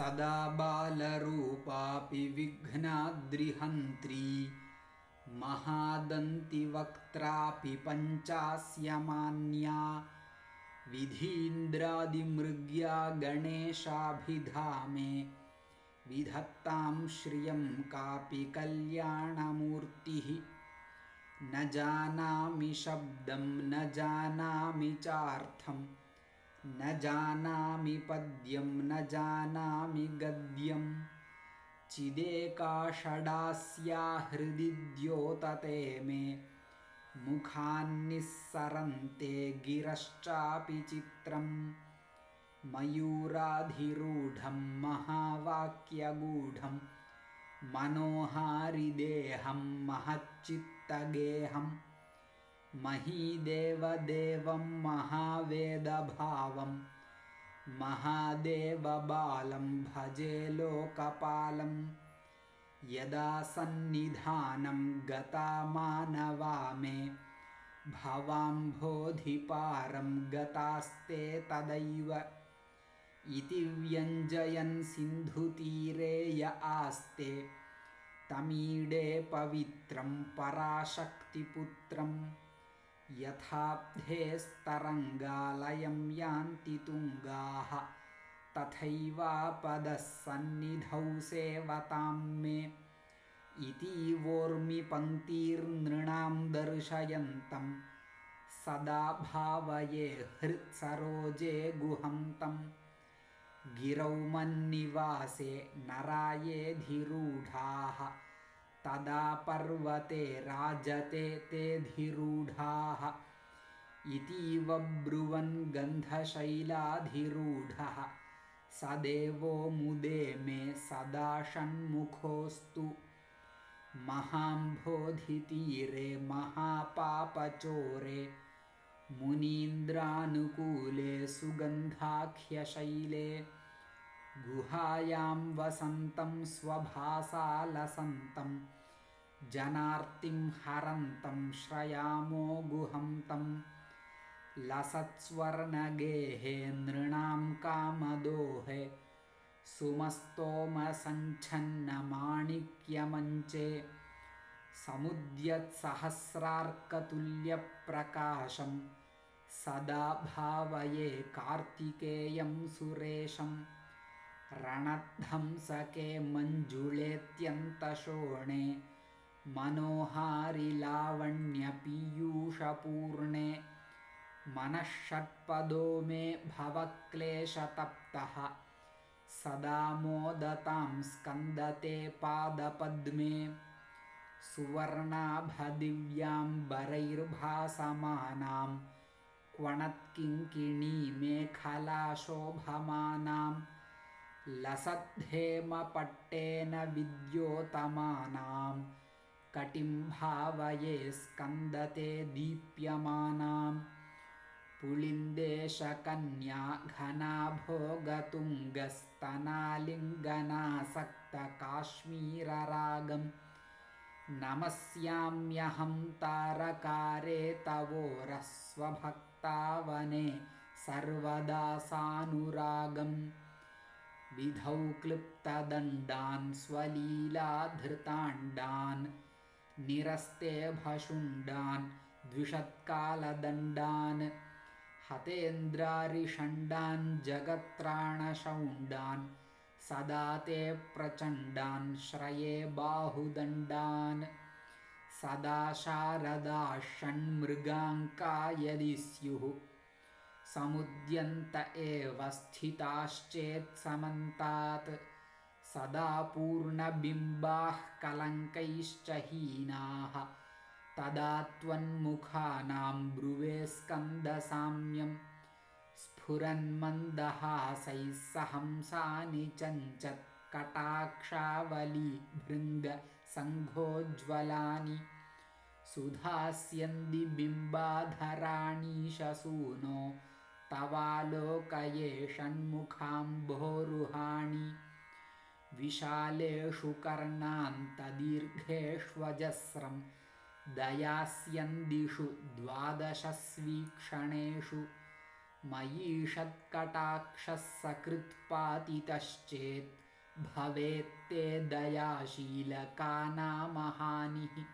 सदा बालरूपापि विघ्नाद्रिहन्त्री। महादन्तिवक्त्रापि पञ्चास्यमान्या। विधीन्द्रादिमृग्या गणेशाभिधामे। विधत्तां श्रियं कापि कल्याणमूर्तिः। न जानामि शब्दं न जानामि चार्थम् न जानामि पद्यं न जानामि गद्यं। चिदेकाषडास्या हृदि द्योतते मे। मुखान्निःसरन्ते गिरश्चापि चित्रम् मयूराधिरूढं महावाक्यगूढं। मनोहारिदेहं महच्चित्तगेहम् महीदेवदेवं महावेदभावं महादेवबालं भजे लोकपालं। यदा सन्निधानं गता मानवा मे भवाम्भोधिपारं गतास्ते तदैव। इति व्यञ्जयन् सिन्धुतीरे य आस्ते तमीडे पवित्रं पराशक्तिपुत्रम् यथाब्धेस्तरङ्गालयं यान्ति तुङ्गाः। तथैवापदः सन्निधौ सेवतां मे। इतीवोर्मिपङ्क्तिर्नृणां दर्शयन्तं। सदा भावये हृत्सरोजे गुहन्तं। गिरौ मन्निवासे नरायेधिरूढाः तदा पर्वते राजते तेऽधिरूढाः इतीव ब्रुवन् गन्धशैलाधिरूढः। स देवो मुदे मे सदा षण्मुखोऽस्तु। महाम्भोधितीरे महापापचोरे मुनीन्द्रानुकूले सुगन्धाख्यशैले गुहायां वसन्तं स्वभासालसन्तं जनार्तिं हरन्तं श्रयामो गुहन्तं लसत्स्वर्णगेहे नृणां कामदोहे सुमस्तोमसञ्छन्नमाणिक्यमञ्चे समुद्यत्सहस्रार्कतुल्यप्रकाशं सदा भावये कार्तिकेयं सुरेशम् रणध्वंसके मञ्जुळेत्यन्तशोणे मनोहारिलावण्यपीयूषपूर्णे मनःषट्पदो मे भवक्लेशतप्तः सदा मोदतां स्कन्दते पादपद्मे सुवर्णाभदिव्याम्बरैर्भासमानां क्वणत्किङ्किणीमेखलाशोभमानां लसद्धेमपट्टेन विद्योतमानां कटिं भावये स्कन्दते दीप्यमानां पुलिन्देशकन्या घनाभोगतुङ्गस्तनालिङ्गनासक्तकाश्मीररागं नमस्याम्यहं तारकारे तवोरस्वभक्तावने सर्वदा सानुरागम् विधौ क्लृप्तदण्डान् स्वलीलाधृताण्डान् निरस्ते भशुण्डान् द्विषत्कालदण्डान् हतेन्द्रारिषण्डान् जगत्राणशौण्डान् सदा ते प्रचण्डान् श्रये बाहुदण्डान् सदा शारदा षण्मृगाङ्का यदि स्युः समुद्यन्त एव स्थिताश्चेत्समन्तात् सदा पूर्णबिम्बाः कलङ्कैश्च हीनाः। तदा त्वन्मुखानां ब्रुवे स्कन्दसाम्यं स्फुरन्मन्दहासैः सहंसानि चञ्चत्कटाक्षावलीभृङ्गसङ्घोज्ज्वलानि सुधास्यन्दिबिम्बाधराणीशसूनो तवालोकये षण्मुखाम्भोरुहाणि। विशालेषु कर्णान्तदीर्घेष्वजस्रं दयास्यन्दिषु द्वादशस्वीक्षणेषु। मयीषत्कटाक्षः सकृत्पातितश्चेत् भवेत्ते दयाशीलका नामहानिः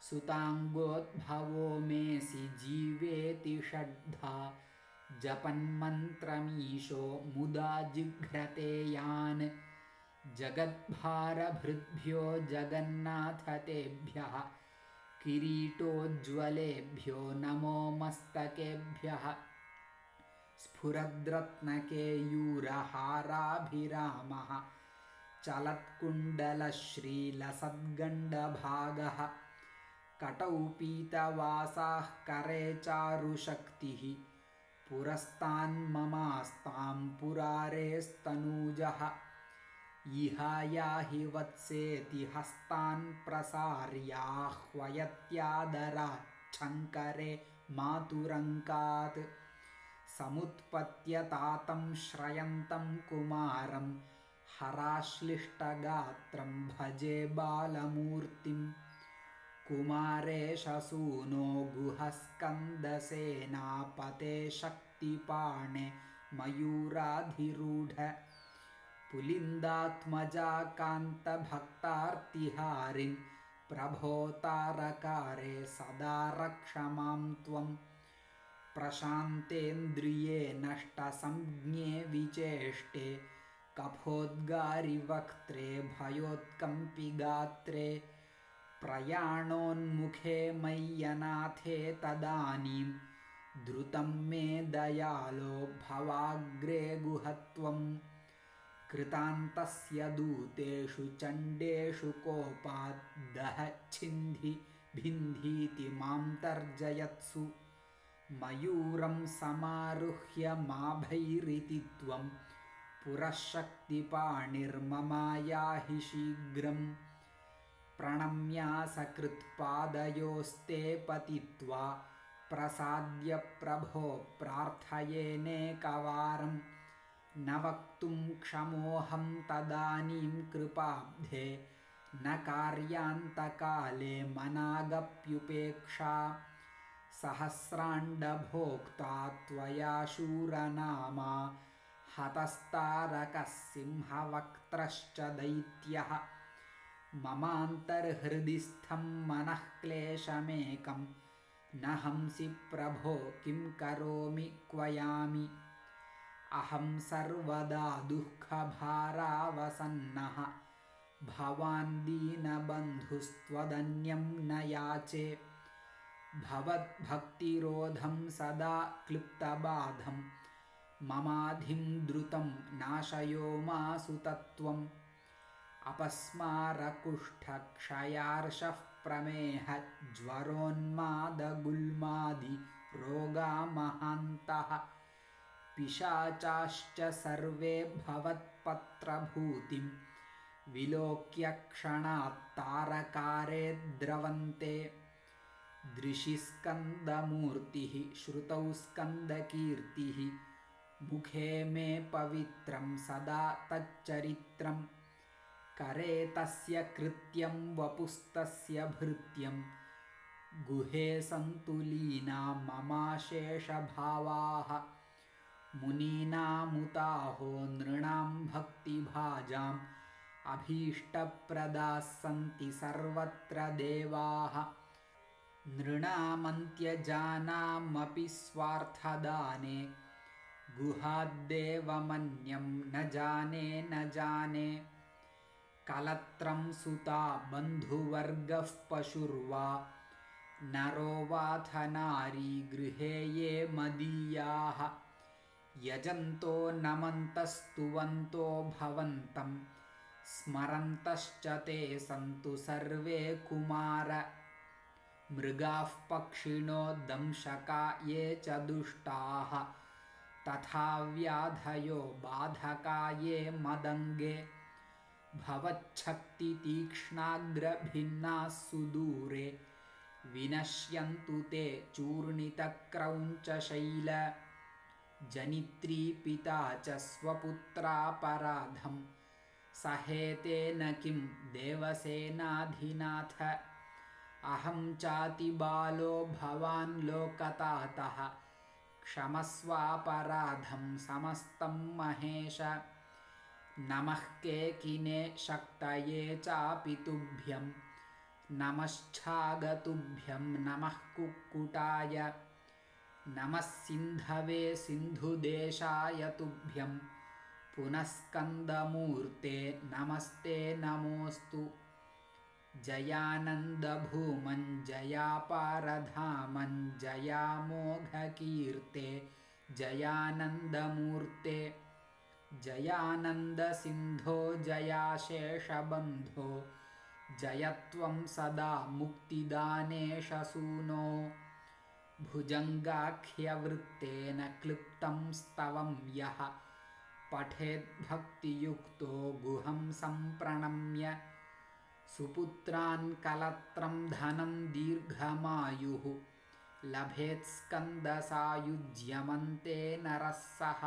सुताङ्गोद्भवो मेऽसि जीवेति षड्धा जपन्मन्त्रमीशो मुदा जिघ्रते यान्। जगद्भारभृद्भ्यो जगन्नाथतेभ्यः किरीटोज्ज्वलेभ्यो नमो मस्तकेभ्यः। स्फुरद्रत्नकेयूरहाराभिरामः चलत्कुण्डलश्रीलसद्गण्डभागः। कटौ पीतवासाः करे चारुशक्तिः पुरस्तान्ममास्तां पुरारेस्तनूजः। इहायाहि वत्सेति हस्तान् प्रसार्याह्वयत्यादराच्छङ्करे मातुरङ्कात् समुत्पत्यतातं श्रयन्तं कुमारं हराश्लिष्टगात्रं भजे बालमूर्तिम् कुमारेशसूनो गुहस्कन्दसेनापते शक्तिपाणे मयूराधिरूढ। पुलिन्दात्मजाकान्तभक्तार्तिहारिन् प्रभोतारकारे सदा रक्षमां त्वम् प्रशान्तेन्द्रिये नष्टसंज्ञे विचेष्टे कफोद्गारिवक्त्रे भयोत्कम्पिगात्रे प्रयाणोन्मुखे मय्यनाथे तदानीं द्रुतं मे दयालो भवाग्रे गुहत्वम् कृतान्तस्य दूतेषु चण्डेषु कोपाद्दहच्छिन्धि भिन्धीति मां तर्जयत्सु। मयूरं समारुह्य माभैरिति त्वं। पुरःशक्तिपाणिर्ममायाहि शीघ्रम् प्रणम्यासकृत्पादयोस्ते पतित्वा प्रसाद्य प्रभो प्रार्थयेनेकवारं न वक्तुं क्षमोऽहं तदानीं कृपाब्धे। न कार्यान्तकाले मनागप्युपेक्षा। सहस्राण्डभोक्ता त्वया शूरनामा। हतस्तारकः सिंहवक्त्रश्च दैत्यः ममान्तर्हृदिस्थं मनःक्लेशमेकं न हंसि प्रभो किं करोमि क्वयामि अहं सर्वदा दुःखभारावसन्नः। भवान् दीनबन्धुस्त्वदन्यं न याचे। भवद्भक्तिरोधं सदा क्लृप्तबाधं। ममाधिं द्रुतं नाशयो मासु तत्त्वम् अपस्मारकुष्ठक्षयार्षः प्रमेहज्वरोन्मादगुल्मादिरोगामहान्तः पिशाचाश्च सर्वे भवत्पत्रभूतिं विलोक्यक्षणात्तारकारे द्रवन्ते। दृशिस्कन्दमूर्तिः श्रुतौ स्कन्दकीर्तिः मुखे मे पवित्रं सदा तच्चरित्रम् करे तस्य कृत्यं वपुस्तस्य भृत्यं। गुहे सन्तुलीना ममाशेषभावाः। मुनीनामुताहो नृणां भक्तिभाजाम्। अभीष्टप्रदाः सन्ति सर्वत्र देवाः। नृणामन्त्यजानामपि स्वार्थदाने। गुहाद्देवमन्यं न जाने न जाने कलत्रं सुता बन्धुवर्गः पशुर्वा नरो वाथ नारी गृहे ये मदीयाः। यजन्तो नमन्तस्तुवन्तो भवन्तं स्मरन्तश्च ते सन्तु सर्वे कुमार। मृगाः पक्षिणो दंशका ये च दुष्टाः तथा व्याधयो बाधका ये मदङ्गे भवच्छक्तितीक्ष्णाग्रभिन्नाः सुदूरे विनश्यन्तु ते चूर्णितक्रौञ्चशैल। जनित्री पिता च स्वपुत्रापराधं सहेतेन किं देवसेनाधिनाथ। अहं चातिबालो भवान् लोकतातः। क्षमस्वापराधं समस्तं महेश नमः केकिने शक्तये चापि तुभ्यं। नमश्चागतुभ्यं नमः कुक्कुटाय। नमः सिन्धवे सिन्धुदेशाय तुभ्यं। पुनः स्कन्दमूर्ते नमस्ते नमोऽस्तु। जयानन्दभूमञ्जयापारधामञ्जयामोघकीर्ते जयानन्दमूर्ते जयानन्दसिन्धो जयाशेषबन्धो जयत्वं सदा मुक्तिदानेशसूनो। भुजङ्गाख्यवृत्तेन क्लिप्तं स्तवं यः पठेद्भक्तियुक्तो गुहं सम्प्रणम्य सुपुत्रान् कलत्रं धनं दीर्घमायुः लभेत्स्कन्दसायुज्यमन्ते नरः सः